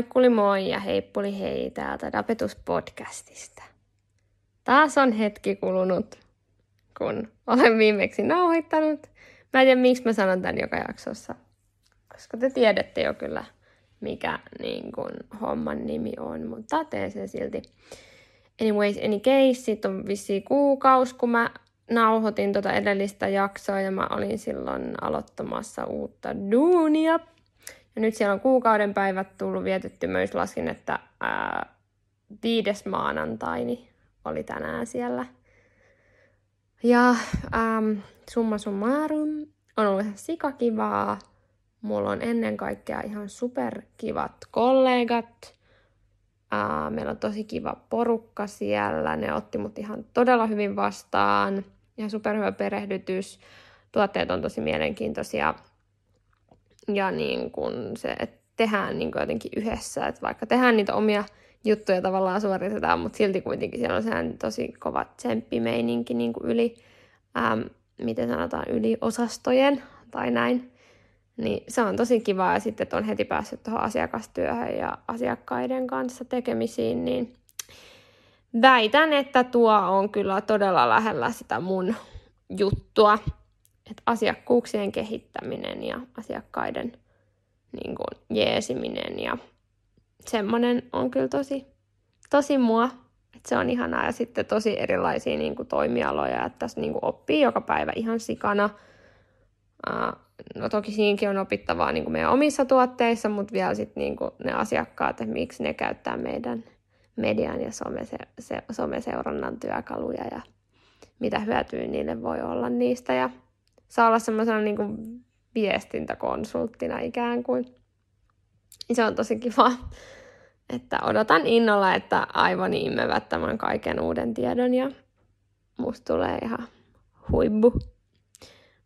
Moikkuli moi ja heippuli hei täältä Dapetus podcastista. Taas on hetki kulunut, kun olen viimeksi nauhoittanut. Mä en tiedä, miksi mä sanon tämän joka jaksossa, koska te tiedätte jo kyllä, mikä niin kun, homman nimi on, mutta teen sen silti. Anyways, any case, sit on vissi kuukaus, kun mä nauhoitin tota edellistä jaksoa ja mä olin silloin aloittamassa uutta duunia ja nyt siellä on kuukauden päivät tullut vietetty myös. Laskin, että ää, viides maanantaini oli tänään siellä. Ja ähm, summa summarum on ollut ihan sikakivaa. Mulla on ennen kaikkea ihan superkivat kollegat. Äh, meillä on tosi kiva porukka siellä. Ne otti mut ihan todella hyvin vastaan. Ihan superhyvä perehdytys. Tuotteet on tosi mielenkiintoisia ja niin kun se, että tehdään niin kuin jotenkin yhdessä, että vaikka tehdään niitä omia juttuja tavallaan suoritetaan, mutta silti kuitenkin siellä on sehän tosi kova tsemppimeininki niin kuin yli, äm, miten sanotaan, yli osastojen tai näin. Niin se on tosi kiva ja sitten, että on heti päässyt tuohon asiakastyöhön ja asiakkaiden kanssa tekemisiin, niin väitän, että tuo on kyllä todella lähellä sitä mun juttua että asiakkuuksien kehittäminen ja asiakkaiden niin kuin, jeesiminen ja semmoinen on kyllä tosi, tosi mua. Että se on ihanaa ja sitten tosi erilaisia niin kuin, toimialoja, että tässä niin kuin, oppii joka päivä ihan sikana. Uh, no toki siinäkin on opittavaa niin kuin meidän omissa tuotteissa, mutta vielä sitten niin kuin, ne asiakkaat, että miksi ne käyttää meidän median ja somese, se, someseurannan työkaluja ja mitä hyötyä niille voi olla niistä. Ja saa olla semmoisena niin kuin viestintäkonsulttina ikään kuin. Se on tosi kiva, että odotan innolla, että aivoni immevät tämän kaiken uuden tiedon ja musta tulee ihan huibbu.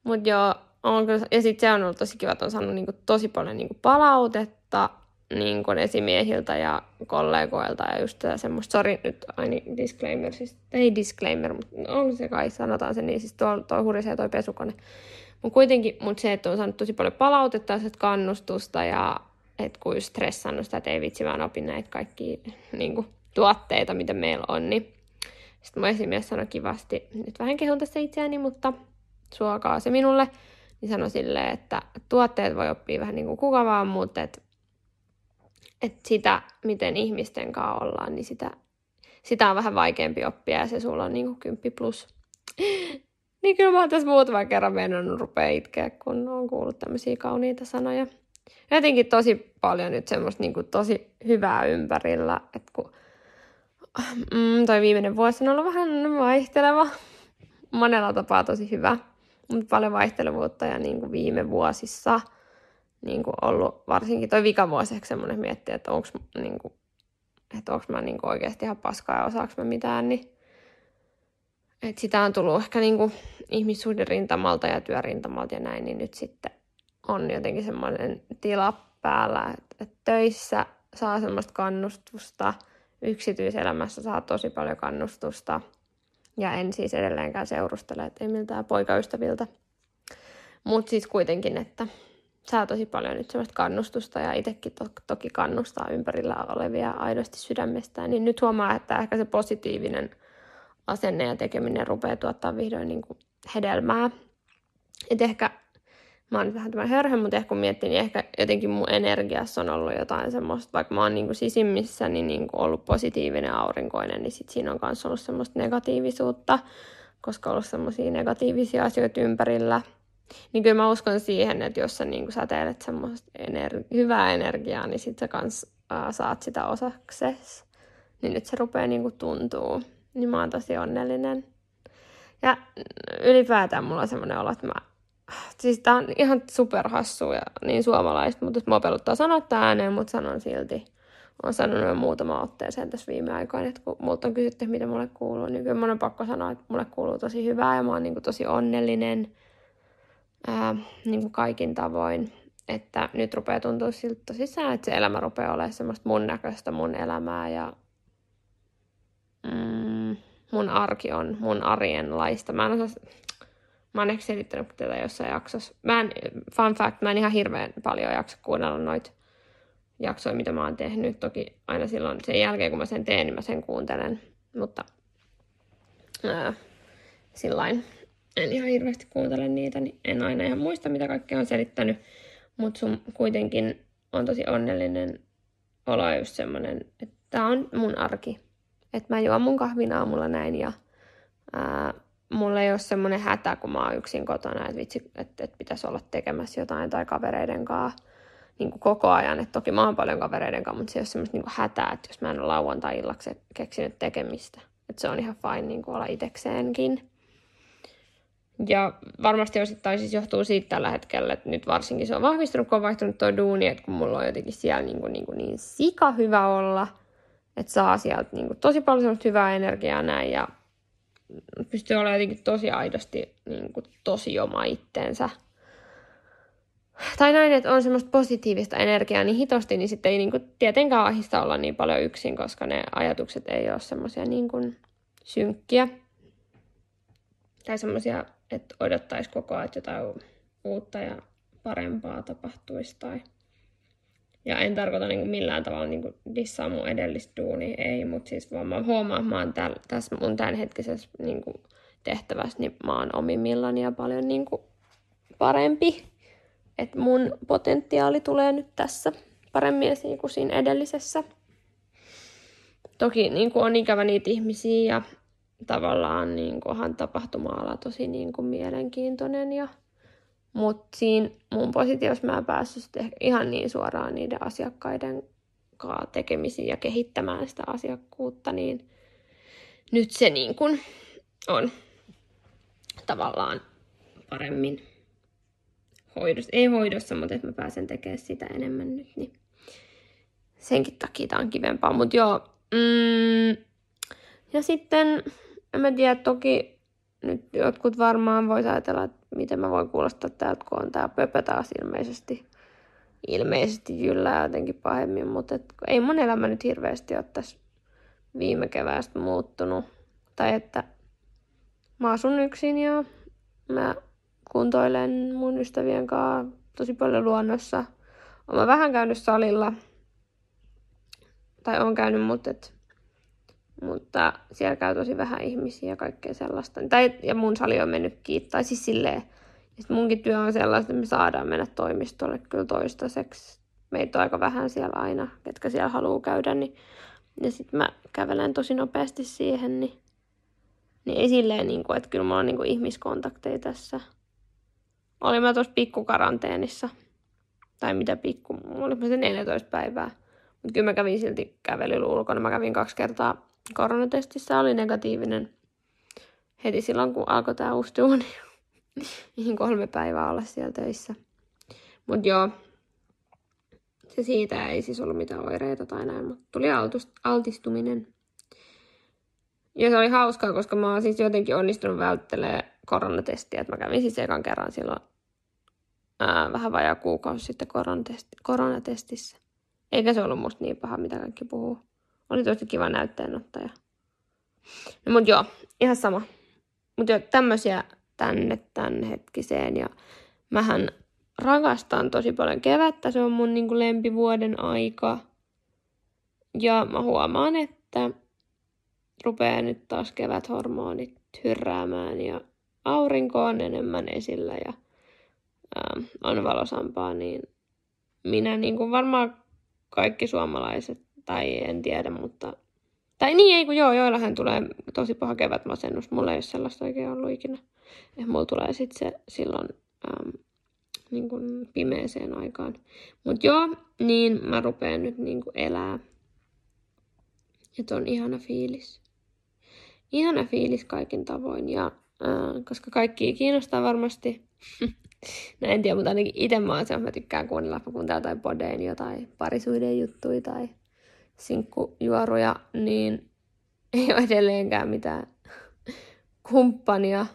Mut joo, on kyllä, ja sitten se on ollut tosi kiva, että on saanut niin kuin tosi paljon niin kuin palautetta niin kuin esimiehiltä ja kollegoilta ja just semmoista, sori nyt aini disclaimer, siis ei disclaimer, mutta on se kai, sanotaan se niin, siis tuo, tuo hurisee toi pesukone. Mutta kuitenkin, mutta se, että on saanut tosi paljon palautetta ja kannustusta ja että just stressannut sitä, että ei vitsi vaan opin näitä kaikki niin kuin, tuotteita, mitä meillä on, niin sitten mun esimies sanoi kivasti, nyt vähän kehun tässä itseäni, mutta suokaa se minulle, niin sanoi silleen, että tuotteet voi oppia vähän niin kuin kuka vaan, mutta että että sitä, miten ihmisten kanssa ollaan, niin sitä, sitä on vähän vaikeampi oppia ja se sulla on niin kuin 10 plus. niin kyllä mä oon tässä muutaman kerran mennyt rupea itkeä, kun on kuullut tämmöisiä kauniita sanoja. Jotenkin tosi paljon nyt semmoista niin kuin tosi hyvää ympärillä, että kun mm, toi viimeinen vuosi on ollut vähän vaihteleva. Monella tapaa tosi hyvä, mutta paljon vaihtelevuutta ja niin kuin viime vuosissa – niin kuin ollut varsinkin toi vikavuosi ehkä semmoinen miettiä, että onko niin kuin, että mä niin kuin oikeasti ihan paskaa ja osaako mä mitään, niin että sitä on tullut ehkä niin kuin ihmissuhderintamalta ja työrintamalta ja näin, niin nyt sitten on jotenkin semmoinen tila päällä, että, että töissä saa semmoista kannustusta, yksityiselämässä saa tosi paljon kannustusta ja en siis edelleenkään seurustele, että ei miltään poikaystäviltä. Mutta siis kuitenkin, että saa tosi paljon nyt semmoista kannustusta ja itsekin to- toki kannustaa ympärillä olevia aidosti sydämestään, niin nyt huomaa, että ehkä se positiivinen asenne ja tekeminen rupeaa tuottaa vihdoin niin kuin hedelmää. Et ehkä, mä oon vähän tämä hörhö, mutta ehkä kun miettii, niin ehkä jotenkin mun energiassa on ollut jotain semmoista, vaikka mä oon niin kuin sisimmissä niin, niin kuin ollut positiivinen aurinkoinen, niin sit siinä on myös ollut semmoista negatiivisuutta, koska on ollut semmoisia negatiivisia asioita ympärillä – niin kyllä mä uskon siihen, että jos sä niin säteilet semmoista ener- hyvää energiaa, niin sit sä kans ää, saat sitä osakses. Niin nyt se rupeaa niin tuntuu. Niin mä oon tosi onnellinen. Ja ylipäätään mulla on semmoinen olo, että mä... Siis tää on ihan superhassu ja niin suomalaista, mutta mä peluttaa sanoa tää ääneen, mutta sanon silti. Olen sanonut jo muutama otteeseen tässä viime aikoina, että kun multa on kysytty, mitä mulle kuuluu, niin kyllä mun on pakko sanoa, että mulle kuuluu tosi hyvää ja mä oon niin kuin tosi onnellinen – ää, niin kuin kaikin tavoin. Että nyt rupeaa tuntua siltä tosissaan, että se elämä rupeaa olemaan semmoista mun näköistä mun elämää ja mm, mun arki on mun arjenlaista. Mä en osaa, mä oon ehkä selittänyt tätä jossain jaksossa. Mä en, fun fact, mä en ihan hirveän paljon jaksa kuunnella noita jaksoja, mitä mä oon tehnyt. Toki aina silloin sen jälkeen, kun mä sen teen, niin mä sen kuuntelen. Mutta ää, sillain en ihan hirveästi kuuntele niitä, niin en aina ihan muista, mitä kaikkea on selittänyt. Mutta sun kuitenkin on tosi onnellinen olo just semmonen, että tää on mun arki. Että mä juon mun kahvin aamulla näin ja ää, mulla ei ole semmoinen hätä, kun mä oon yksin kotona, että vitsi, että, että pitäisi olla tekemässä jotain tai kavereiden kanssa niin kuin koko ajan. Et toki mä oon paljon kavereiden kanssa, mutta se ei ole semmoista niin hätää, että jos mä en ole lauantai-illaksi keksinyt tekemistä. Että se on ihan fine niin kuin olla itekseenkin. Ja varmasti osittain siis johtuu siitä tällä hetkellä, että nyt varsinkin se on vahvistunut, kun on vaihtunut tuo duuni, että kun mulla on jotenkin siellä niin, kuin, niin, kuin niin sika hyvä olla, että saa sieltä niin kuin tosi paljon hyvää energiaa näin ja pystyy olemaan jotenkin tosi aidosti niin kuin tosi oma itteensä. Tai näin, että on semmoista positiivista energiaa niin hitosti, niin sitten ei niin kuin tietenkään ahista olla niin paljon yksin, koska ne ajatukset ei ole semmoisia niin synkkiä. Tai semmoisia, että odottaisi koko ajan, että jotain uutta ja parempaa tapahtuisi. Tai... Ja en tarkoita niin kuin millään tavalla niin kuin dissaa mun edellistä duunia, ei, mutta siis vaan mä huomaan, että mä oon täl, tässä mun tämänhetkisessä niin kuin tehtävässä, niin mä oon omimmillani ja paljon niin kuin parempi. Että mun potentiaali tulee nyt tässä paremmin esiin kuin siinä edellisessä. Toki niin kuin on ikävä niitä ihmisiä ja tavallaan niin kuin, tapahtuma-ala tosi niin kuin, mielenkiintoinen. Ja, mutta siinä mun positiossa mä en päässyt ihan niin suoraan niiden asiakkaiden kanssa tekemisiin ja kehittämään sitä asiakkuutta, niin nyt se niin kuin on tavallaan paremmin hoidossa, ei hoidossa, mutta että mä pääsen tekemään sitä enemmän nyt, niin senkin takia tämä on kivempaa. Mutta joo, mm, ja sitten, en mä tiedä, toki nyt jotkut varmaan vois ajatella, että miten mä voin kuulostaa täältä, kun on tää pöpö taas ilmeisesti, ilmeisesti jyllää jotenkin pahemmin, mutta et, ei mun elämä nyt hirveästi ole tässä viime keväästä muuttunut. Tai että mä asun yksin ja mä kuntoilen mun ystävien kanssa tosi paljon luonnossa. Olen vähän käynyt salilla, tai on käynyt, mutta, et, mutta siellä käy tosi vähän ihmisiä ja kaikkea sellaista. Tai, ja mun sali on mennyt kiinni, tai siis silleen, ja munkin työ on sellaista, että me saadaan mennä toimistolle kyllä toistaiseksi. Meitä on aika vähän siellä aina, ketkä siellä haluaa käydä, niin ja sitten mä kävelen tosi nopeasti siihen, niin, niin ei silleen, niin kuin, että kyllä mulla on niin kuin ihmiskontakteja tässä olin mä tuossa pikkukaranteenissa. Tai mitä pikku, olin mä se 14 päivää. Mutta kyllä mä kävin silti kävelyllä ulkona. Mä kävin kaksi kertaa koronatestissä, oli negatiivinen heti silloin, kun alkoi tää uusi duuni. Mihin kolme päivää olla siellä töissä. Mut joo, se siitä ei siis ollut mitään oireita tai näin, mutta tuli altistuminen. Ja se oli hauskaa, koska mä oon siis jotenkin onnistunut välttelemään koronatestiä. Et mä kävin siis ekan kerran silloin ää, vähän vajaa kuukausi sitten koronatesti, koronatestissä. Eikä se ollut musta niin paha, mitä kaikki puhuu. Oli tosi kiva näytteenottaja. No, mut joo, ihan sama. Mut joo, tämmösiä tänne tän hetkiseen. Ja mähän rakastan tosi paljon kevättä. Se on mun niinku lempivuoden aika. Ja mä huomaan, että rupeaa nyt taas keväthormonit hyrräämään ja aurinko on enemmän esillä ja ää, on valosampaa, niin minä niin kuin varmaan kaikki suomalaiset, tai en tiedä, mutta... Tai niin, ei kun joo, joillahan tulee tosi paha kevätmasennus. Mulla ei ole sellaista oikein ollut ikinä. Ja mulla tulee sitten se silloin äm, niin kuin pimeeseen aikaan. Mut joo, niin mä rupean nyt niin kuin elää. Että on ihana fiilis. Ihana fiilis kaikin tavoin. Ja äh, koska kaikki kiinnostaa varmasti. no en tiedä, mutta ainakin itse mä oon se, mä tykkään kuunnella, kun jotain podein, jotain parisuiden juttuja tai sinkkujuoruja, niin ei ole edelleenkään mitään kumppania.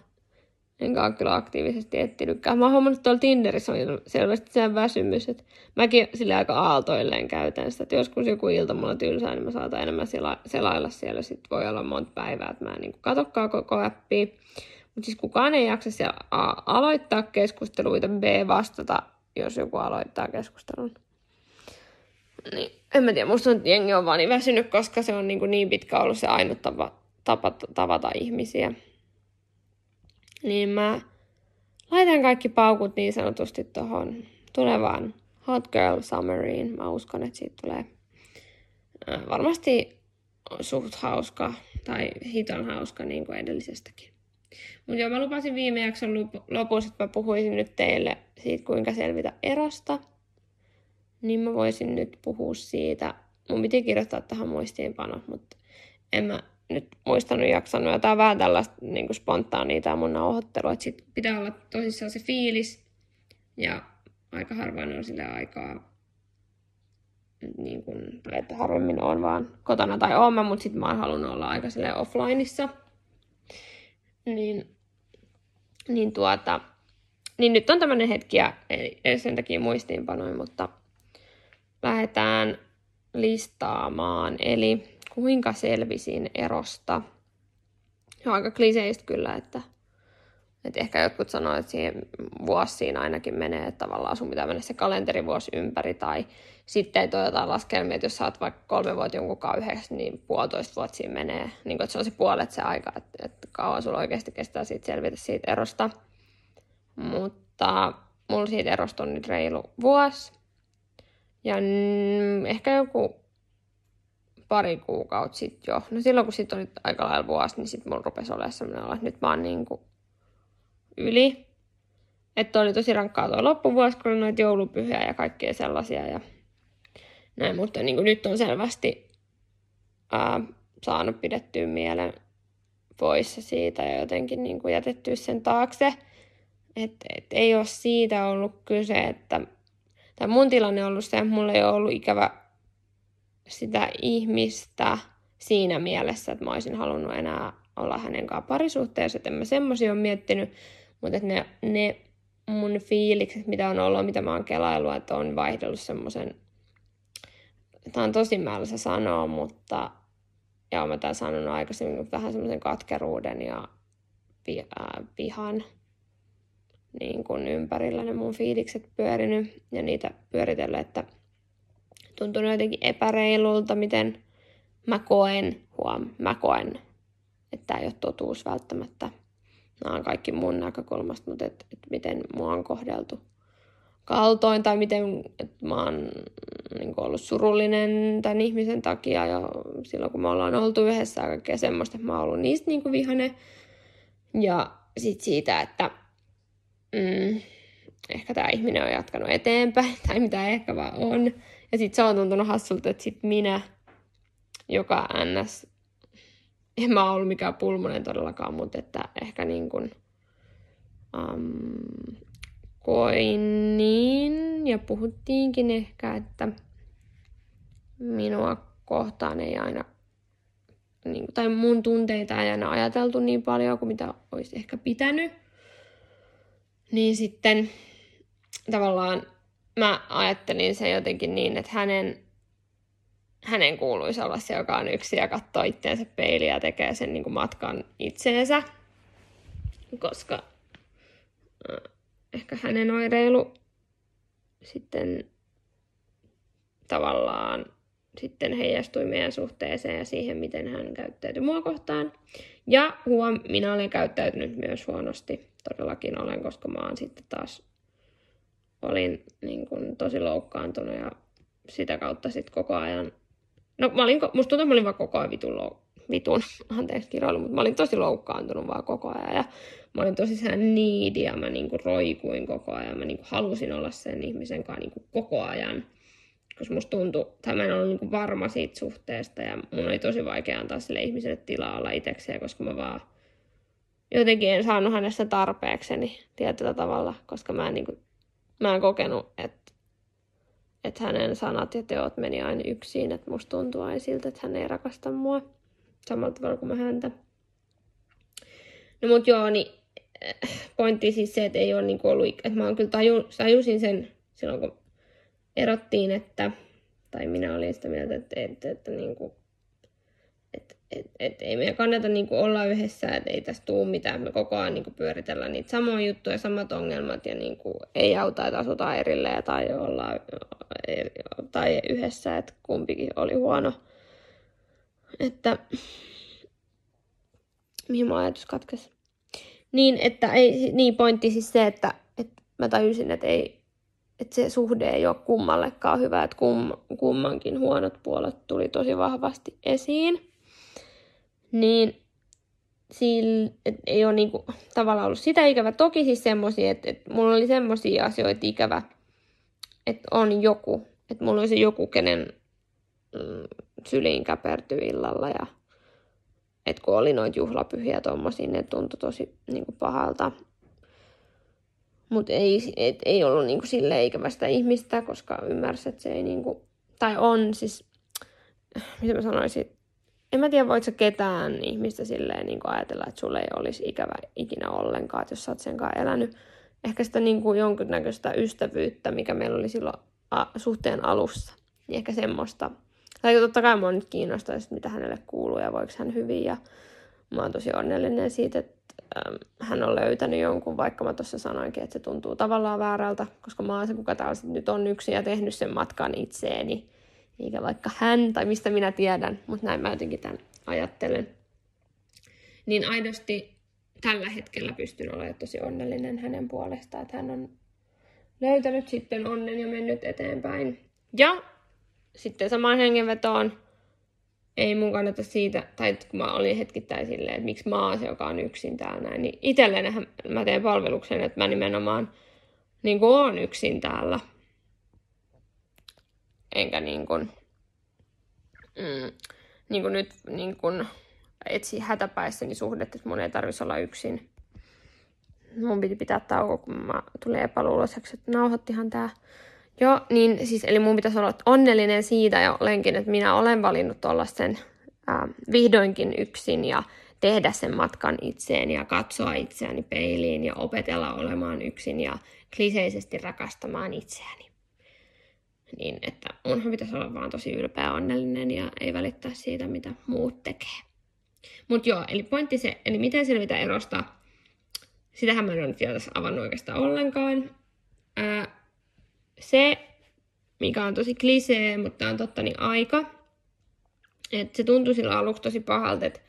Enkä ole kyllä aktiivisesti etsinytkään. Mä oon huomannut, tuolla Tinderissä on selvästi sen väsymys, että mäkin sille aika aaltoilleen käytän sitä, että joskus joku ilta mulla tylsää, niin mä saatan enemmän selailla siellä. Sitten voi olla monta päivää, että mä en niin katokkaan koko appia. Mutta siis kukaan ei jaksa siellä A, aloittaa keskusteluita, B, vastata, jos joku aloittaa keskustelun. Niin, en mä tiedä, musta että jengi on vaan niin väsynyt, koska se on niin, kuin niin pitkä ollut se ainut tapa, tapa tavata ihmisiä. Niin mä laitan kaikki paukut niin sanotusti tuohon tulevaan Hot Girl Summeriin. Mä uskon, että siitä tulee varmasti suht hauska tai hiton hauska niin kuin edellisestäkin. Mutta joo, mä lupasin viime jakson lopussa, että mä puhuisin nyt teille siitä, kuinka selvitä erosta. Niin mä voisin nyt puhua siitä. Mun piti kirjoittaa tähän muistiinpano, mutta en mä nyt muistanut jaksanut. On vähän tällaista niin spontaania tää mun nauhoittelu, että sit pitää olla tosissaan se fiilis. Ja aika harvoin on sille aikaa, niin tai että harvemmin on vaan kotona tai oon mä, mutta sitten mä oon halunnut olla aika sille offlineissa. Niin, niin tuota, niin nyt on tämmöinen hetki ja sen takia muistiinpanoin, mutta lähdetään listaamaan. Eli kuinka selvisin erosta. Se on aika kliseistä kyllä, että, että ehkä jotkut sanoo, että siihen vuosi siinä ainakin menee, että tavallaan sun pitää mennä se kalenterivuosi ympäri, tai sitten ei jotain laskelmia, että jos sä oot vaikka kolme vuotta jonkun yhdessä, niin puolitoista vuotta siinä menee, niin että se on se puolet se aika, että, että kauan sulla oikeasti kestää siitä selvitä siitä erosta. Mutta mulla siitä erosta on nyt reilu vuosi, ja ehkä joku pari kuukautta sitten jo. No silloin kun sitten oli aika lailla vuosi, niin sitten mulla rupesi olemaan sellainen että nyt mä oon kuin yli. Että oli tosi rankkaa tuo loppuvuosi, kun oli noita joulupyhiä ja kaikkea sellaisia ja näin, mutta niin kuin nyt on selvästi ää, saanut pidettyä mielen pois siitä ja jotenkin niin kuin jätettyä sen taakse. Että et ei ole siitä ollut kyse, että tai mun tilanne on ollut se, että mulla ei ole ollut ikävä sitä ihmistä siinä mielessä, että mä olisin halunnut enää olla hänen kanssaan parisuhteessa, että en mä semmoisia ole miettinyt, mutta että ne, ne mun fiilikset, mitä on ollut, mitä mä oon kelaillut, että on vaihdellut semmoisen, tämä on tosi määrä sanoa, mutta ja mä tämän sanonut aikaisemmin, vähän semmoisen katkeruuden ja vihan niin kun ympärillä ne mun fiilikset pyörinyt ja niitä pyöritellyt, että tuntunut jotenkin epäreilulta, miten mä koen, huom, mä koen, että tämä ei ole totuus välttämättä. Nämä on kaikki mun näkökulmasta, mutta että et miten mua on kohdeltu kaltoin tai miten mä oon niin ollut surullinen tämän ihmisen takia ja silloin kun me ollaan oltu yhdessä ja kaikkea semmoista, että mä oon ollut niistä niin vihane. Ja sitten siitä, että mm, ehkä tämä ihminen on jatkanut eteenpäin tai mitä ehkä vaan on. Ja sitten se on tuntunut hassulta, että sitten minä, joka ns... En mä ollut mikään pulmonen todellakaan, mutta että ehkä niin kuin, um, koin niin, ja puhuttiinkin ehkä, että minua kohtaan ei aina, niin, tai mun tunteita ei aina ajateltu niin paljon kuin mitä olisi ehkä pitänyt. Niin sitten tavallaan mä ajattelin se jotenkin niin, että hänen, hänen kuuluisi olla se, joka on yksi ja katsoo itseensä peiliä ja tekee sen niin kuin matkan itseensä. Koska ehkä hänen oireilu sitten tavallaan sitten heijastui meidän suhteeseen ja siihen, miten hän käyttäytyi mua kohtaan. Ja huom, minä olen käyttäytynyt myös huonosti. Todellakin olen, koska mä oon sitten taas olin niin kuin, tosi loukkaantunut ja sitä kautta sitten koko ajan... No mä olin, musta tuntuu, että mä olin vaan koko ajan vitun, lou, vitun anteeksi kiroilu, mutta mä olin tosi loukkaantunut vaan koko ajan ja mä olin tosi sehän niidi ja mä niin kuin, roikuin koko ajan. Mä niin kuin, halusin olla sen ihmisen kanssa niin kuin, koko ajan koska musta tuntui, että mä en ollut niin varma siitä suhteesta ja mun oli tosi vaikea antaa sille ihmiselle tilaa olla itsekseen, koska mä vaan jotenkin en saanut hänestä tarpeekseni tietyllä tavalla, koska mä en niin kuin mä en kokenut, että, että hänen sanat ja teot meni aina yksin, että musta tuntuu aina siltä, että hän ei rakasta mua samalla tavalla kuin mä häntä. No mut joo, niin eh, pointti siis se, että ei ole niin ollut, että mä oon kyllä taju, tajusin sen silloin, kun erottiin, että, tai minä olin sitä mieltä, että, että, että, että, niin kuin, että et, et ei meidän kannata niinku olla yhdessä, että ei tästä tule mitään. Me koko ajan niinku pyöritellään niitä samoja juttuja, samat ongelmat ja niinku ei auta, että asutaan erilleen tai ollaan tai yhdessä, että kumpikin oli huono. Että mihin mun ajatus katkesi. Niin, että ei, niin pointti siis se, että, että mä tajusin, että, ei, että se suhde ei ole kummallekaan hyvä, että kum, kummankin huonot puolet tuli tosi vahvasti esiin. Niin sillä, ei ole niinku, tavallaan ollut sitä ikävä. Toki siis semmoisia, että, että mulla oli semmoisia asioita ikävä, että on joku, että mulla oli se joku, kenen mm, syliin käpertyy illalla ja että kun oli noita juhlapyhiä tommosia, ne tuntui tosi niin kuin pahalta. Mutta ei, et, ei ollut niin kuin sille ikävästä ihmistä, koska ymmärsi, että se ei niin kuin, tai on siis, mitä mä sanoisin, en mä tiedä, voiko sä ketään ihmistä silleen niin kuin ajatella, että sulle ei olisi ikävä ikinä ollenkaan, että jos sä oot senkaan elänyt. Ehkä sitä niin kuin jonkinnäköistä ystävyyttä, mikä meillä oli silloin a, suhteen alussa. Niin ehkä semmoista tai totta kai mua nyt kiinnostaa, mitä hänelle kuuluu ja voiko hän hyvin. Ja mä oon tosi onnellinen siitä, että ähm, hän on löytänyt jonkun, vaikka mä tuossa sanoinkin, että se tuntuu tavallaan väärältä, koska mä oon se, kuka täällä nyt on yksin ja tehnyt sen matkan itseeni. Eikä vaikka hän tai mistä minä tiedän, mutta näin mä jotenkin tämän ajattelen. Niin aidosti tällä hetkellä pystyn olemaan tosi onnellinen hänen puolestaan, että hän on löytänyt sitten onnen ja mennyt eteenpäin. Ja sitten samaan hengenvetoon ei mun kannata siitä, tai kun mä olin hetkittäin silleen, että miksi mä se, joka on yksin täällä näin, niin itselleen mä teen palveluksen, että mä nimenomaan niin kuin oon yksin täällä. Enkä niin kuin, mm, niin kuin nyt niin kuin etsi hätäpäissäni suhdetta, että mun ei tarvitsisi olla yksin. Mun piti pitää tauko, kun mä tulin epäluuloiseksi, että nauhoittihan tää Joo, niin siis eli mun pitäisi olla onnellinen siitä ja olenkin, että minä olen valinnut olla sen ää, vihdoinkin yksin ja tehdä sen matkan itseen ja katsoa itseäni peiliin ja opetella olemaan yksin ja kliseisesti rakastamaan itseäni. Niin, että munhan pitäisi olla vaan tosi ylpeä ja onnellinen ja ei välittää siitä, mitä muut tekee. Mutta joo, eli pointti se, eli miten selvitä erosta, sitähän mä en ole nyt vielä tässä avannut oikeastaan ollenkaan. Ää, se, mikä on tosi klisee, mutta on totta, niin aika. Et se tuntui sillä aluksi tosi pahalta, että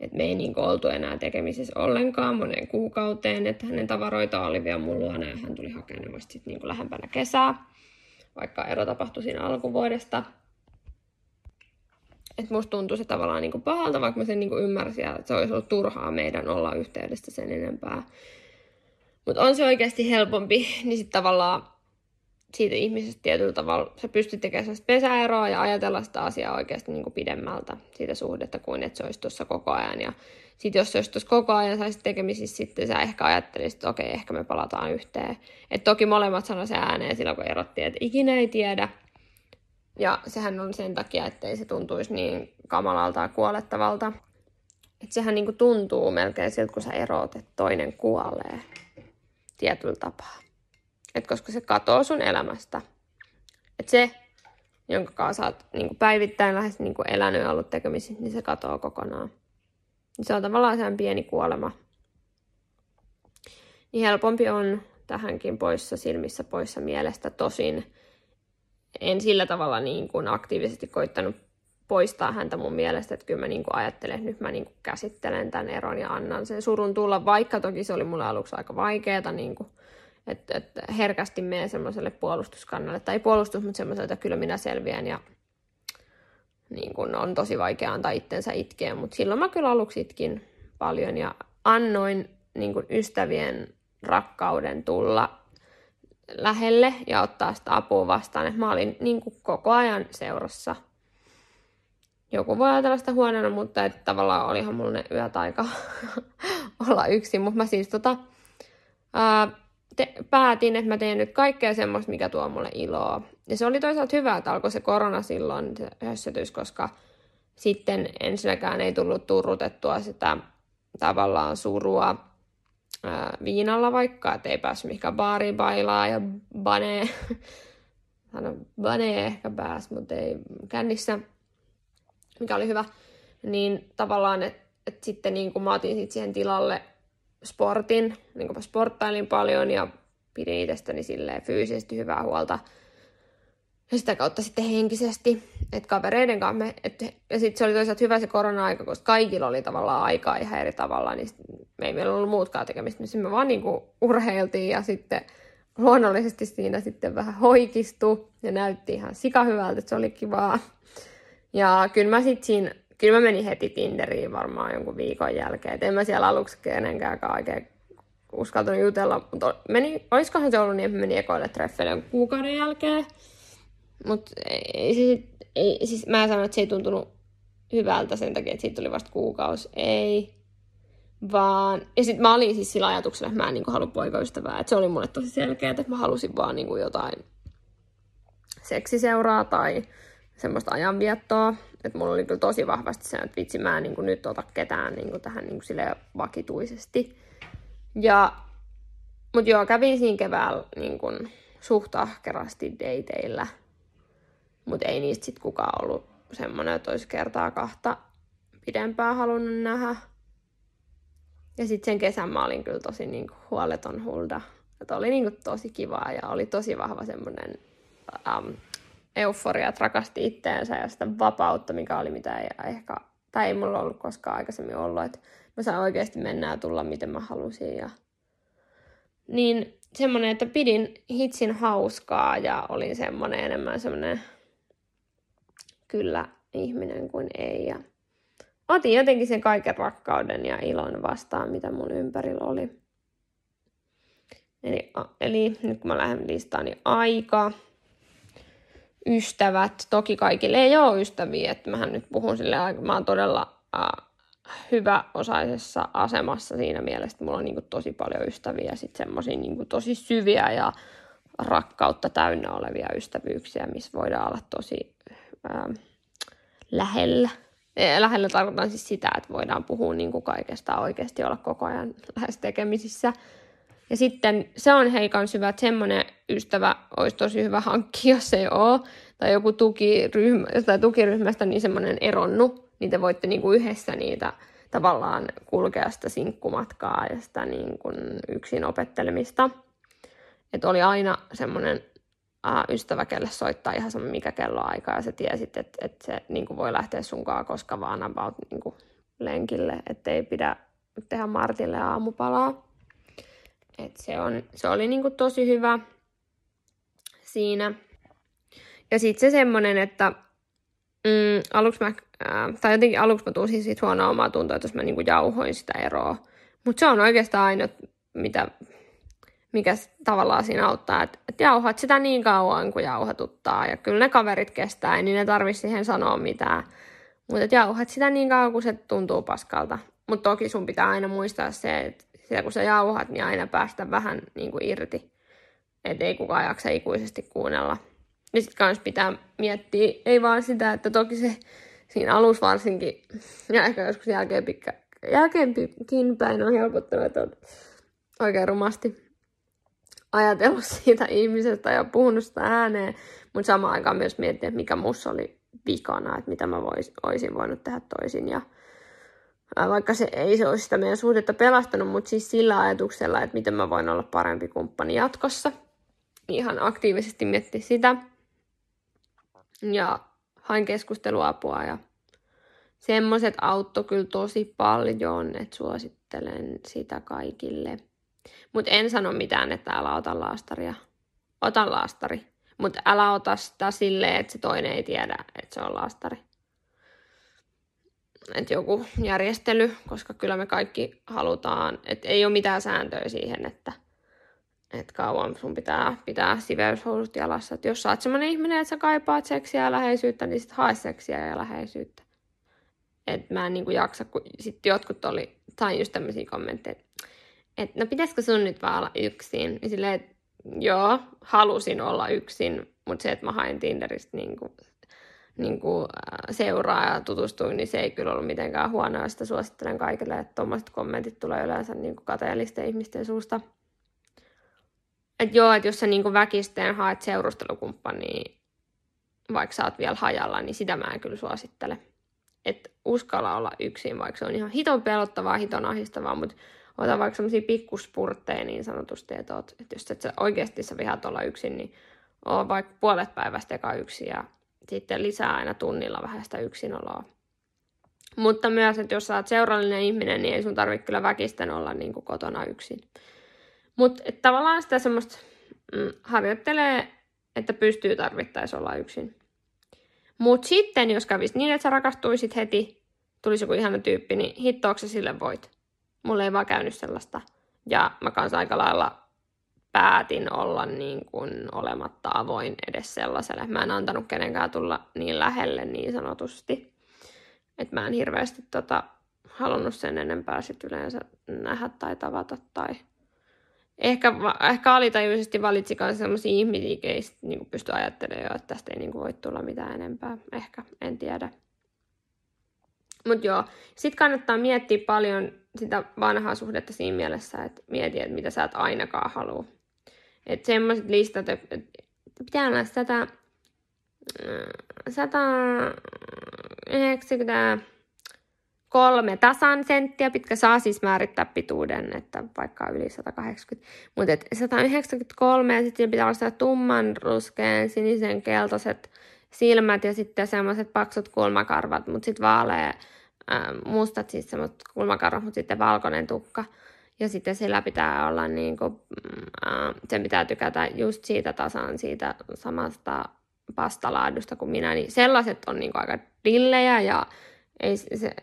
et me ei niinku oltu enää tekemisissä ollenkaan moneen kuukauteen, että hänen tavaroita oli vielä mun luona ja hän tuli hakemaan vasta sit niinku lähempänä kesää, vaikka ero tapahtui siinä alkuvuodesta. että musta tuntui se tavallaan niinku pahalta, vaikka mä sen niinku ymmärsin, että se olisi ollut turhaa meidän olla yhteydessä sen enempää. Mutta on se oikeasti helpompi, niin sitten tavallaan siitä ihmisestä tietyllä tavalla sä pystyt tekemään pesäeroa ja ajatella sitä asiaa oikeasti niin pidemmältä siitä suhdetta kuin että se olisi tuossa koko ajan. Ja sitten jos olisi koko ajan saisit tekemisissä, sitten sä ehkä ajattelisit, että okei, ehkä me palataan yhteen. Et toki molemmat sanoi se ääneen silloin, kun erottiin, että ikinä ei tiedä. Ja sehän on sen takia, ettei se tuntuisi niin kamalalta ja kuolettavalta. Että sehän niin kuin tuntuu melkein siltä, kun sä eroot, että toinen kuolee tietyllä tapaa. Et koska se katoo sun elämästä. Et se, jonka kanssa sä oot niin päivittäin lähes niin elänyt ja ollut tekemisissä, niin se katoo kokonaan. Se on tavallaan sen pieni kuolema. Niin helpompi on tähänkin poissa silmissä, poissa mielestä. Tosin en sillä tavalla niin kuin aktiivisesti koittanut poistaa häntä mun mielestä, että kyllä mä niin kuin ajattelen, että nyt mä niin kuin käsittelen tämän eron ja annan sen surun tulla, vaikka toki se oli mulle aluksi aika vaikeaa niin kuin että, et herkästi menen semmoiselle puolustuskannalle, tai puolustus, mutta semmoiselle, että kyllä minä selviän ja niin kun on tosi vaikea antaa itsensä itkeä, mutta silloin mä kyllä aluksi itkin paljon ja annoin niin kun ystävien rakkauden tulla lähelle ja ottaa sitä apua vastaan. että mä olin niin kuin koko ajan seurassa. Joku voi ajatella sitä huonona, mutta että tavallaan olihan mulla ne yöt aika olla yksin. Mutta mä siis tota, ää, te- päätin, että mä teen nyt kaikkea semmoista, mikä tuo mulle iloa. Ja se oli toisaalta hyvä, että alkoi se korona silloin se koska sitten ensinnäkään ei tullut turrutettua sitä tavallaan surua ää, viinalla vaikka, että ei päässyt mihinkään baariin bailaa ja bane, sano bane ehkä pääs, mutta ei kännissä, mikä oli hyvä. Niin tavallaan, että et sitten niin kuin mä otin sit siihen tilalle sportin, niin kuin mä sporttailin paljon ja pidin itsestäni silleen fyysisesti hyvää huolta. Ja sitä kautta sitten henkisesti, että kavereiden kanssa me, et, ja sitten se oli toisaalta hyvä se korona-aika, koska kaikilla oli tavallaan aikaa ihan eri tavalla, niin me ei meillä ollut muutkaan tekemistä, niin me vaan niinku urheiltiin ja sitten luonnollisesti siinä sitten vähän hoikistu ja näytti ihan sika hyvältä, että se oli kivaa. Ja kyllä mä sitten siinä, kyllä mä menin heti Tinderiin varmaan jonkun viikon jälkeen, että en mä siellä aluksi kenenkään oikein uskaltanut jutella, mutta meni, olisikohan se ollut niin, että meni ekoille treffeille kuukauden jälkeen. Mutta siis, ei, siis mä sanoin, että se ei tuntunut hyvältä sen takia, että siitä tuli vasta kuukausi. Ei. Vaan, ja sitten mä olin siis sillä ajatuksella, että mä en niin halua poikaystävää. Että se oli mulle tosi selkeää, että mä halusin vaan niin jotain seksiseuraa tai semmoista ajanviettoa. Että mulla oli kyllä tosi vahvasti se, että vitsi, mä en niin nyt ota ketään niin tähän niin vakituisesti. Ja, mutta joo, kävin siinä keväällä niin kuin suht ahkerasti dateilla. Mutta ei niistä sitten kukaan ollut semmoinen, että olisi kertaa kahta pidempään halunnut nähdä. Ja sitten sen kesän mä olin kyllä tosi niin kuin, huoleton hulda. Että oli niin kuin, tosi kivaa ja oli tosi vahva semmoinen um, euforia, että rakasti itteensä ja sitä vapautta, mikä oli mitä ei ehkä, tai ei mulla ollut koskaan aikaisemmin ollut, että mä saan oikeasti mennä ja tulla miten mä halusin. Ja... Niin semmoinen, että pidin hitsin hauskaa ja olin semmoinen enemmän semmoinen kyllä ihminen kuin ei. Ja otin jotenkin sen kaiken rakkauden ja ilon vastaan, mitä mun ympärillä oli. Eli, eli nyt kun mä lähden listaan, niin aika, ystävät, toki kaikille ei ole ystäviä, että mähän nyt puhun sille mä oon todella äh, hyväosaisessa asemassa siinä mielessä, että mulla on niin kuin, tosi paljon ystäviä ja sitten semmoisia niin tosi syviä ja rakkautta täynnä olevia ystävyyksiä, missä voidaan olla tosi äh, lähellä. Lähellä tarkoitan siis sitä, että voidaan puhua niin kuin kaikesta oikeasti olla koko ajan lähes tekemisissä. Ja sitten se on heikan syvä, että semmoinen ystävä olisi tosi hyvä hankkia, jos ei ole. Tai joku tukiryhmä, tai tukiryhmästä niin semmoinen eronnut, niin te voitte niin kuin yhdessä niitä tavallaan kulkea sitä sinkkumatkaa ja sitä niin kuin yksin opettelemista. Että oli aina semmoinen äh, ystävä, kelle soittaa ihan sama mikä aika ja sä tiesit, että, että se niin kuin voi lähteä sunkaan koska vaan about niin kuin lenkille, ettei pidä tehdä Martille aamupalaa. Et se, on, se oli niin kuin tosi hyvä siinä. Ja sitten se semmonen, että mm, aluksi mä, äh, tai jotenkin aluksi mä tulisin siitä huonoa omaa tuntoa, että jos mä niin kuin jauhoin sitä eroa. Mutta se on oikeastaan ainut, mitä mikä tavallaan siinä auttaa, että, että jauhat sitä niin kauan kuin jauhatuttaa. Ja kyllä ne kaverit kestää, niin ne tarvitse siihen sanoa mitään. Mutta jauhat sitä niin kauan, kun se tuntuu paskalta. Mutta toki sun pitää aina muistaa se, että sitä kun sä jauhat, niin aina päästä vähän niin kuin irti. Että ei kukaan jaksa ikuisesti kuunnella. Ja sitten kans pitää miettiä, ei vaan sitä, että toki se siinä alussa varsinkin, ja ehkä joskus jälkeen pitkä, jälkeenkin päin on helpottanut, että on oikein rumasti ajatellut siitä ihmisestä ja puhunut sitä ääneen, mutta samaan aikaan myös miettiä, mikä mussa oli vikana, että mitä mä vois, olisin voinut tehdä toisin. Ja vaikka se ei se olisi sitä meidän suhdetta pelastanut, mutta siis sillä ajatuksella, että miten mä voin olla parempi kumppani jatkossa. Ihan aktiivisesti mietti sitä. Ja hain keskusteluapua ja semmoiset auttoi kyllä tosi paljon, että suosittelen sitä kaikille. Mutta en sano mitään, että älä ota laastaria. Ota laastari. Mutta älä ota sitä silleen, että se toinen ei tiedä, että se on laastari. Että joku järjestely, koska kyllä me kaikki halutaan, että ei ole mitään sääntöjä siihen, että, että kauan sun pitää pitää siveyshousut jalassa. Että jos sä oot semmoinen ihminen, että sä kaipaat seksiä ja läheisyyttä, niin sit hae seksiä ja läheisyyttä. Että mä en niin kuin jaksa, kun sitten jotkut oli, sain just tämmöisiä kommentteja, että no pitäisikö sun nyt vaan olla yksin? Ja silleen, että joo, halusin olla yksin, mutta se, että mä hain Tinderistä niin kuin, niin kuin, äh, seuraa ja tutustuin, niin se ei kyllä ollut mitenkään huonoa. Sitä suosittelen kaikille, että tuommoiset kommentit tulee yleensä niin kuin kateellisten ihmisten suusta. Että joo, että jos sä niin kuin väkisteen haet seurustelukumppania, vaikka sä oot vielä hajalla, niin sitä mä en kyllä suosittele. Että uskalla olla yksin, vaikka se on ihan hiton pelottavaa, hiton ahistavaa, mutta ota vaikka semmoisia pikkuspurtteja niin sanotusti, että, oot, että jos et sä oikeasti sä vihat olla yksin, niin on vaikka puolet päivästä eka yksin ja sitten lisää aina tunnilla vähän sitä yksinoloa. Mutta myös, että jos sä oot seurallinen ihminen, niin ei sun tarvitse kyllä väkisten olla niin kuin kotona yksin. Mutta tavallaan sitä semmoista mm, harjoittelee, että pystyy tarvittaessa olla yksin. Mutta sitten, jos kävisi niin, että sä rakastuisit heti, tulisi joku ihana tyyppi, niin hittoaksi sille voit. Mulle ei vaan käynyt sellaista. Ja mä kanssa aika lailla päätin olla niin kuin olematta avoin edes sellaiselle. Mä en antanut kenenkään tulla niin lähelle niin sanotusti. Että mä en hirveästi tota, halunnut sen enempää sit yleensä nähdä tai tavata. Tai... Ehkä, ehkä alitajuisesti valitsi myös sellaisia ihmisiä, keistä niin pysty ajattelemaan jo, että tästä ei niin kuin voi tulla mitään enempää. Ehkä, en tiedä. Mutta joo, sitten kannattaa miettiä paljon sitä vanhaa suhdetta siinä mielessä, että mieti, että mitä sä et ainakaan halua. Että semmoiset listat, että pitää olla 100, 193 tasan senttiä pitkä saa siis määrittää pituuden, että vaikka yli 180. Mutta 193 ja sitten pitää olla tumman ruskeen, sinisen, keltaiset silmät ja sitten semmoiset paksut kulmakarvat, mutta sitten vaalea, mustat siis semmoiset kulmakarvat, mutta sitten valkoinen tukka. Ja sitten sillä pitää olla, niin kuin, äh, sen pitää tykätä just siitä tasan siitä samasta pastalaadusta kuin minä, niin sellaiset on niin kuin aika dillejä ja ei, se, se,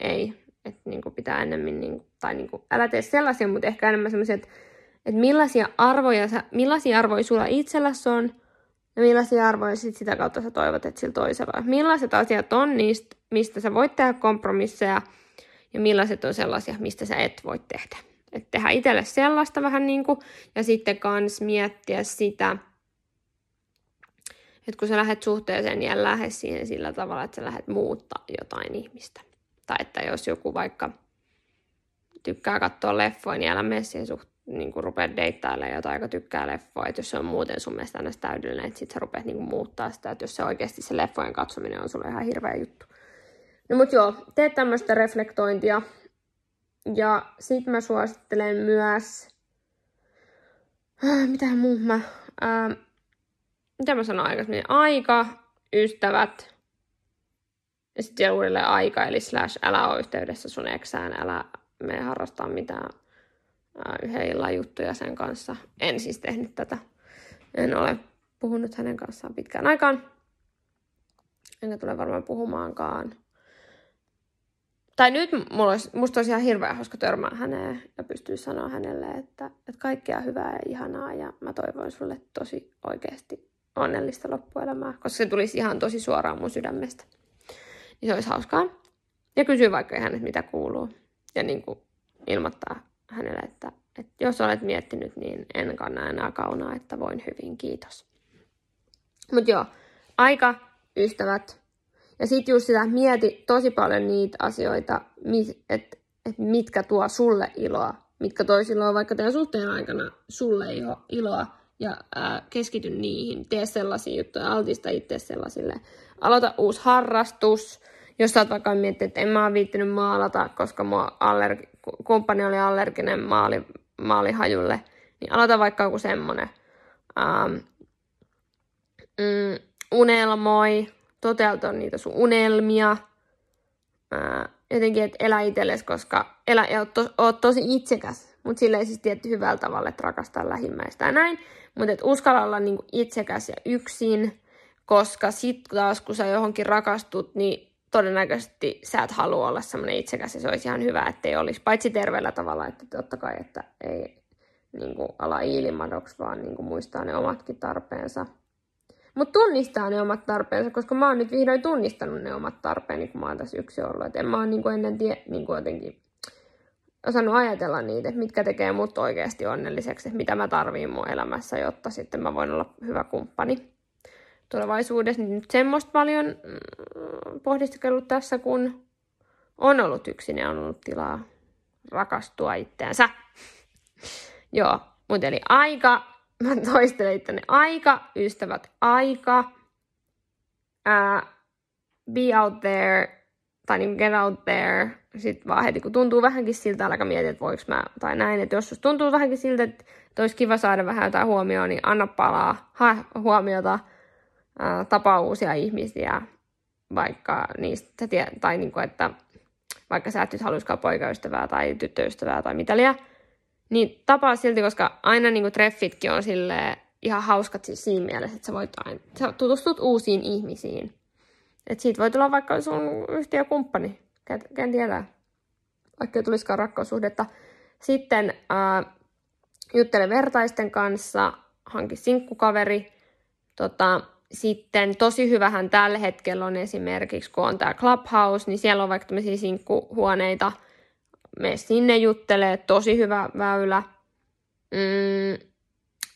ei että niin kuin pitää enemmän, niin, tai niin kuin, älä tee sellaisia, mutta ehkä enemmän sellaisia, että, että millaisia arvoja, sä, millaisia arvoja sulla itselläsi on, ja millaisia arvoja sit sitä kautta sä toivot, että sillä toisella. Millaiset asiat on niistä, mistä sä voit tehdä kompromisseja, ja millaiset on sellaisia, mistä sä et voi tehdä. Että tehdä itselle sellaista vähän niin kuin, ja sitten kans miettiä sitä, että kun sä lähdet suhteeseen, niin lähde siihen sillä tavalla, että sä lähdet muuttaa jotain ihmistä. Tai että jos joku vaikka tykkää katsoa leffoja, niin älä mene siihen suht, niin kuin rupeat deittailemaan jotain, joka tykkää leffoja. Että jos se on muuten sun mielestä aina täydellinen, että sit sä rupeat niin kuin muuttaa sitä. Että jos se oikeasti se leffojen katsominen on sulle ihan hirveä juttu. No mut joo, tee tämmöistä reflektointia. Ja sit mä suosittelen myös... Äh, mitä muu mä... Äh, mitä mä sanoin aikaisemmin? Aika, ystävät, ja sitten uudelleen aika, eli slash älä ole yhteydessä sun eksään, älä mene harrastaa mitään äh, yhden illan juttuja sen kanssa. En siis tehnyt tätä. En ole puhunut hänen kanssaan pitkään aikaan. Enkä tule varmaan puhumaankaan tai nyt mulla olisi, musta olisi ihan hirveän hauska törmää häneen ja pystyä sanoa hänelle, että, että kaikkea hyvää ja ihanaa ja mä toivon sulle tosi oikeasti onnellista loppuelämää, koska se tulisi ihan tosi suoraan mun sydämestä. Niin se olisi hauskaa. Ja kysyä vaikka hänet, mitä kuuluu. Ja niin kuin ilmoittaa hänelle, että, että jos olet miettinyt, niin en kanna enää kaunaa, että voin hyvin, kiitos. Mutta joo, aika, ystävät, ja sitten just sitä mieti tosi paljon niitä asioita, että et mitkä tuo sulle iloa, mitkä toi silloin vaikka teidän suhteen aikana sulle iloa, ja ää, keskity niihin, tee sellaisia juttuja, altista itse sellaisille. Aloita uusi harrastus, jos sä oot vaikka miettinyt, että en mä oon viittinyt maalata, koska mua allergi- kumppani oli allerginen maali, maalihajulle, niin aloita vaikka joku semmonen. Ähm, mm, unelmoi, toteutua niitä sun unelmia. Ää, jotenkin, että elä itsellesi, koska elä ja oot, to, oot tosi itsekäs, mutta silleen siis tietty hyvällä tavalla, että rakastaa lähimmäistä ja näin. Mutta uskalla olla niinku itsekäs ja yksin, koska sitten taas kun sä johonkin rakastut, niin todennäköisesti sä et halua olla semmoinen itsekäs ja se olisi ihan hyvä, että ei olisi. Paitsi terveellä tavalla, että totta kai, että ei niin ala iilimadoksi, vaan niin muistaa ne omatkin tarpeensa. Mutta tunnistaa ne omat tarpeensa, koska mä oon nyt vihdoin tunnistanut ne omat tarpeeni, kun mä oon tässä yksi ollut. Et en mä oon niinku ennen tie, niinku jotenkin osannut ajatella niitä, että mitkä tekee mut oikeasti onnelliseksi, että mitä mä tarviin mun elämässä, jotta sitten mä voin olla hyvä kumppani tulevaisuudessa. Nyt semmoista paljon mm, pohdiskellut tässä, kun on ollut yksin ja on ollut tilaa rakastua itteensä. Joo, mutta eli aika mä toistelen itteni. Aika, ystävät, aika. Ää, be out there, tai niin get out there, sitten vaan heti kun tuntuu vähänkin siltä, alkaa miettiä, että voiko mä, tai näin, että jos tuntuu vähänkin siltä, että, olisi kiva saada vähän jotain huomioon, niin anna palaa, hae huomiota, ää, tapaa uusia ihmisiä, vaikka niistä, tai niin kuin, että vaikka sä et nyt haluaisikaan poikaystävää tai tyttöystävää tai mitä liian, niin tapaa silti, koska aina niin kuin treffitkin on sille ihan hauskat siis siinä mielessä, että sä voit aina, sä tutustut uusiin ihmisiin. Et siitä voi tulla vaikka sun yhtiökumppani, ken, tietää, vaikka ei tulisikaan rakkaussuhdetta. Sitten äh, juttele vertaisten kanssa, hanki sinkkukaveri. Tota, sitten tosi hyvähän tällä hetkellä on esimerkiksi, kun on tämä Clubhouse, niin siellä on vaikka tämmöisiä sinkkuhuoneita. Me sinne juttelee, tosi hyvä väylä. Mm,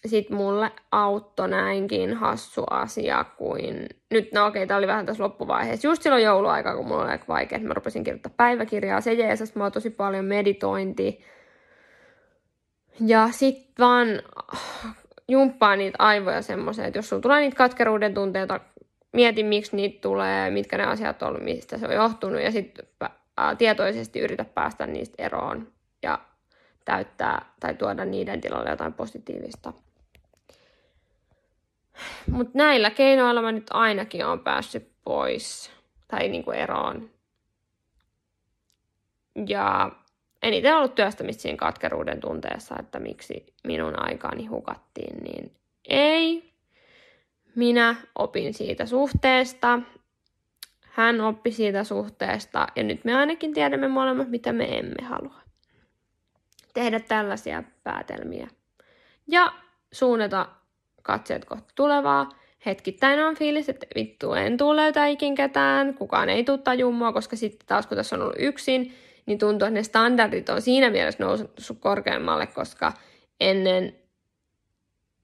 sitten mulle auttoi näinkin hassu asia kuin... Nyt, no okei, tämä oli vähän tässä loppuvaiheessa. Just silloin jouluaika, kun mulla oli aika vaikea, että mä rupesin kirjoittaa päiväkirjaa. Se jeesas mua tosi paljon meditointi. Ja sitten vaan jumppaa niitä aivoja semmoiseen, että jos sulla tulee niitä katkeruuden tunteita, mieti miksi niitä tulee, mitkä ne asiat on, mistä se on johtunut, ja sitten tietoisesti yritä päästä niistä eroon ja täyttää tai tuoda niiden tilalle jotain positiivista. Mutta näillä keinoilla mä nyt ainakin on päässyt pois tai niinku eroon. Ja eniten ollut työstämistä siinä katkeruuden tunteessa, että miksi minun aikaani hukattiin, niin ei. Minä opin siitä suhteesta, hän oppi siitä suhteesta ja nyt me ainakin tiedämme molemmat, mitä me emme halua. Tehdä tällaisia päätelmiä. Ja suunnata katseet kohti tulevaa. Hetkittäin on fiilis, että vittu en tule löytää ikin ketään, kukaan ei tule tajumua, koska sitten taas kun tässä on ollut yksin, niin tuntuu, että ne standardit on siinä mielessä noussut korkeammalle, koska ennen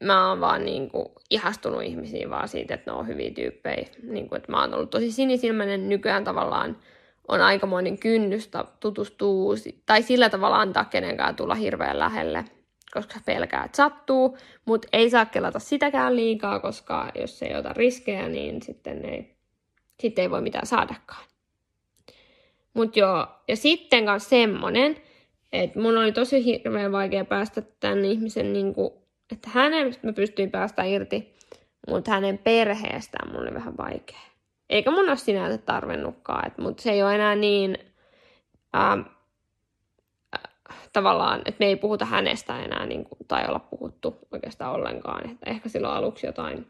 mä oon vaan niin kuin ihastunut ihmisiin vaan siitä, että ne on hyviä tyyppejä. Niin kuin, että mä oon ollut tosi sinisilmäinen nykyään tavallaan on aikamoinen kynnystä tutustua tai sillä tavalla antaa kenenkään tulla hirveän lähelle koska pelkää, että sattuu, mutta ei saa kelata sitäkään liikaa, koska jos ei ota riskejä, niin sitten ei, sitten ei voi mitään saadakaan. Mut joo, ja sitten kanssa semmonen, että mun oli tosi hirveän vaikea päästä tämän ihmisen, niin kuin, että hänen mä pystyin päästä irti, mutta hänen perheestään mulla oli vähän vaikea. Eikä mun ole sinänsä tarvinnutkaan, mutta se ei ole enää niin, ähm, tavallaan, että me ei puhuta hänestä enää niin kuin, tai olla puhuttu oikeastaan ollenkaan. Että ehkä silloin aluksi jotain,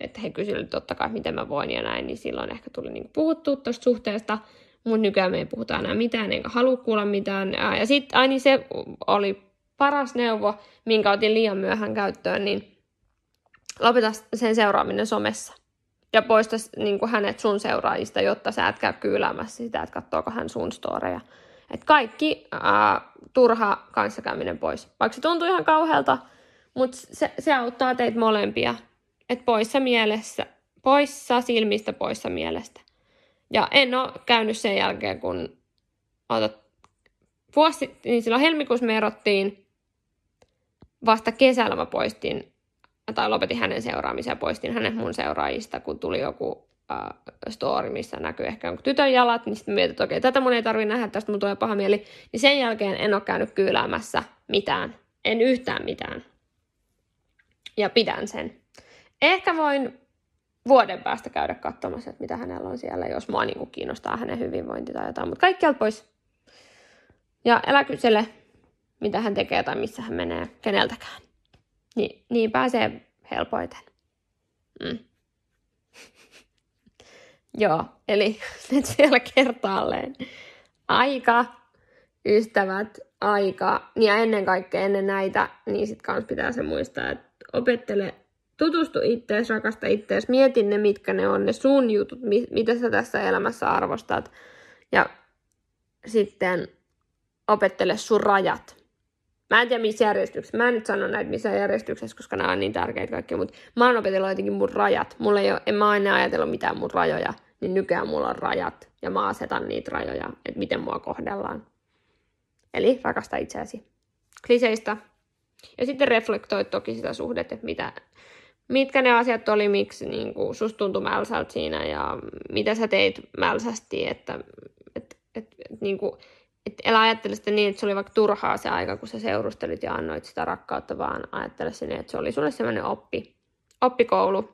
että he kysyivät totta kai, miten mä voin ja näin, niin silloin ehkä tuli niin kuin, puhuttu tuosta suhteesta, mutta nykyään me ei puhuta enää mitään, enkä halua kuulla mitään. Ja sitten aina niin se oli paras neuvo, minkä otin liian myöhään käyttöön, niin lopeta sen seuraaminen somessa. Ja poista niin kuin hänet sun seuraajista, jotta sä et käy kyyläämässä sitä, että katsoako hän sun storeja. Et kaikki ää, turha kanssakäyminen pois. Vaikka se tuntuu ihan kauhealta, mutta se, se auttaa teitä molempia. Et poissa mielessä, poissa silmistä, poissa mielestä. Ja en ole käynyt sen jälkeen, kun otat, vuosi, niin silloin helmikuussa me erottiin, vasta kesällä mä poistin, tai lopetin hänen seuraamisen ja poistin hänen mun seuraajista, kun tuli joku äh, story, missä näkyy ehkä jonkun tytön jalat, niin sitten mietin, että okei, tätä mun ei tarvitse nähdä, tästä mun tulee paha mieli. Niin sen jälkeen en ole käynyt kyyläämässä mitään. En yhtään mitään. Ja pidän sen. Ehkä voin vuoden päästä käydä katsomassa, että mitä hänellä on siellä, jos mua niin kiinnostaa hänen hyvinvointi tai jotain. Mutta kaikkialta pois. Ja älä kysele, mitä hän tekee tai missä hän menee, keneltäkään. Niin, niin pääsee helpoiten. Mm. Joo, eli nyt siellä kertaalleen. Aika, ystävät, aika. Ja ennen kaikkea ennen näitä, niin sit kans pitää se muistaa, että opettele, tutustu ittees, rakasta ittees, mieti ne, mitkä ne on, ne sun jutut, mi- mitä sä tässä elämässä arvostat. Ja sitten opettele sun rajat. Mä en tiedä missä järjestyksessä. Mä en nyt sano näitä missä järjestyksessä, koska nämä on niin tärkeitä kaikki, mutta mä oon opetellut jotenkin mun rajat. Mulla ei ole, en mä aina ajatellut mitään mun rajoja, niin nykyään mulla on rajat ja mä asetan niitä rajoja, että miten mua kohdellaan. Eli rakasta itseäsi. Kliseistä. Ja sitten reflektoi toki sitä suhdetta, että mitä, mitkä ne asiat oli, miksi niin kuin, susta tuntui mälsältä siinä ja mitä sä teit mälsästi, että et, et, et, niin kuin, et älä ajattele sitä niin, että se oli vaikka turhaa se aika, kun sä seurustelit ja annoit sitä rakkautta, vaan ajattele sen, että se oli sulle sellainen oppi, oppikoulu.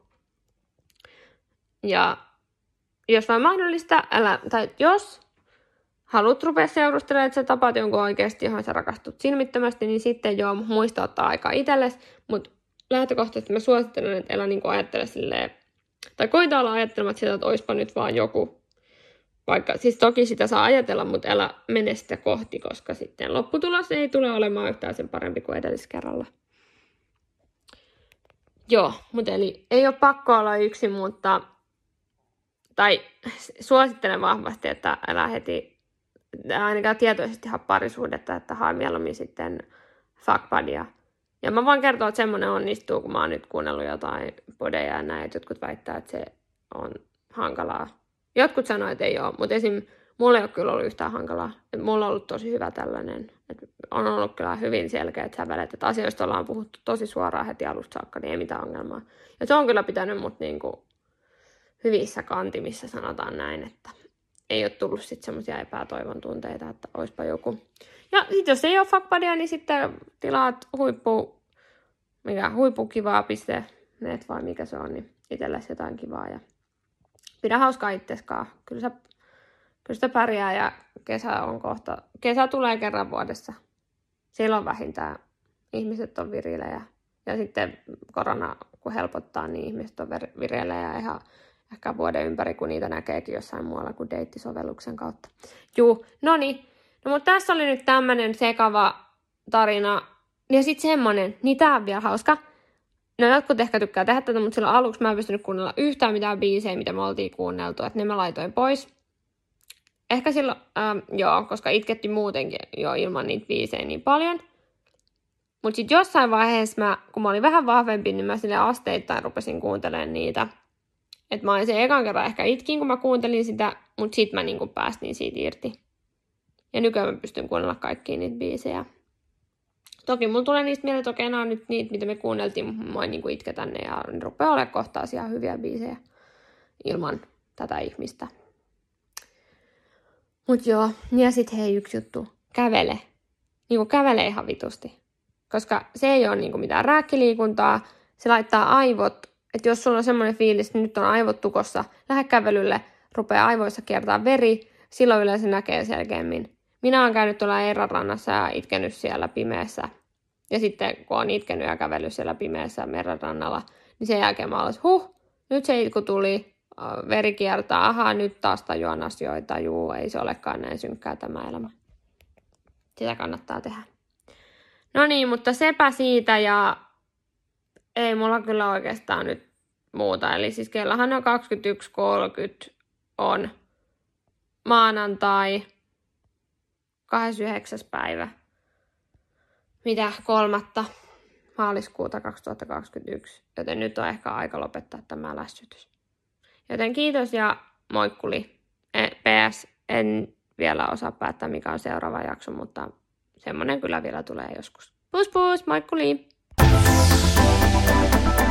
Ja jos vain mahdollista, älä, tai jos haluat rupea seurustelemaan, että sä tapaat jonkun oikeasti, johon sä rakastut silmittömästi, niin sitten joo, muista ottaa aikaa itsellesi, mutta lähtökohtaisesti mä suosittelen, että älä niin ajattele silleen, tai koita olla ajattelematta sitä, että oispa nyt vaan joku, vaikka, siis toki sitä saa ajatella, mutta älä mene sitä kohti, koska sitten lopputulos ei tule olemaan yhtään sen parempi kuin edelliskerralla. Joo, mutta eli ei ole pakko olla yksin, mutta tai suosittelen vahvasti, että älä heti ainakaan tietoisesti haa parisuudetta, että haa mieluummin sitten fuckbudia. Ja mä voin kertoa, että semmoinen onnistuu, kun mä oon nyt kuunnellut jotain podeja ja näin, että jotkut väittää, että se on hankalaa. Jotkut sanoo, että ei ole, mutta esim. mulla ei ole kyllä ollut yhtään hankalaa. Et mulla on ollut tosi hyvä tällainen. Et on ollut kyllä hyvin selkeät sävelet, että asioista ollaan puhuttu tosi suoraan heti alusta saakka, niin ei mitään ongelmaa. Ja se on kyllä pitänyt mut niinku hyvissä kantimissa, sanotaan näin, että ei ole tullut sitten semmoisia epätoivon tunteita, että olisipa joku. Ja sitten jos ei ole fuckbudia, niin sitten tilaat huippu, mikä huippukivaa piste net vai mikä se on, niin itsellesi jotain kivaa ja pidä hauskaa itseskaan. Kyllä se, kyllä sitä pärjää ja kesä on kohta, kesä tulee kerran vuodessa. Silloin vähintään ihmiset on vireillä ja, sitten korona kun helpottaa, niin ihmiset on vireillä ja ihan ehkä vuoden ympäri, kun niitä näkeekin jossain muualla kuin deittisovelluksen kautta. Juu, no niin. No mutta tässä oli nyt tämmönen sekava tarina. Ja sitten semmonen, niin tää on vielä hauska. No jotkut ehkä tykkää tehdä tätä, mutta silloin aluksi mä en pystynyt kuunnella yhtään mitään biisejä, mitä me oltiin kuunneltu, että ne mä laitoin pois. Ehkä silloin, ähm, joo, koska itketti muutenkin jo ilman niitä biisejä niin paljon. Mutta sitten jossain vaiheessa, mä, kun mä olin vähän vahvempi, niin mä sille asteittain rupesin kuuntelemaan niitä – että mä olin sen ekan kerran ehkä itkin, kun mä kuuntelin sitä, mutta sit mä niinku päästin siitä irti. Ja nykyään mä pystyn kuunnella kaikkia niitä biisejä. Toki mun tulee niistä mieleen, että okei, on nyt niitä, mitä me kuunneltiin, mä en niinku itketä ne ja ne rupeaa olemaan kohtaa ihan hyviä biisejä ilman tätä ihmistä. Mut joo, ja sit hei yksi juttu, kävele. Niinku kävele ihan vitusti. Koska se ei ole niinku mitään rääkkiliikuntaa, se laittaa aivot että jos sulla on semmoinen fiilis, että nyt on aivot tukossa, lähde kävelylle, rupeaa aivoissa kiertää veri, silloin yleensä näkee selkeämmin. Minä olen käynyt tuolla Eeranrannassa ja itkenyt siellä pimeässä. Ja sitten kun on itkenyt ja kävellyt siellä pimeässä merenrannalla, niin sen jälkeen mä olisin, huh, nyt se itku tuli, veri kiertää, ahaa, nyt taas tajuan asioita, juu, ei se olekaan näin synkkää tämä elämä. Sitä kannattaa tehdä. No niin, mutta sepä siitä ja ei mulla kyllä oikeastaan nyt muuta. Eli siis kellahan on 21.30 on maanantai 29. päivä mitä kolmatta maaliskuuta 2021, joten nyt on ehkä aika lopettaa tämä lässytys. Joten kiitos ja moikkuli. E- PS, en vielä osaa päättää mikä on seuraava jakso, mutta semmonen kyllä vielä tulee joskus. Pus pus, moikkuli! Thank you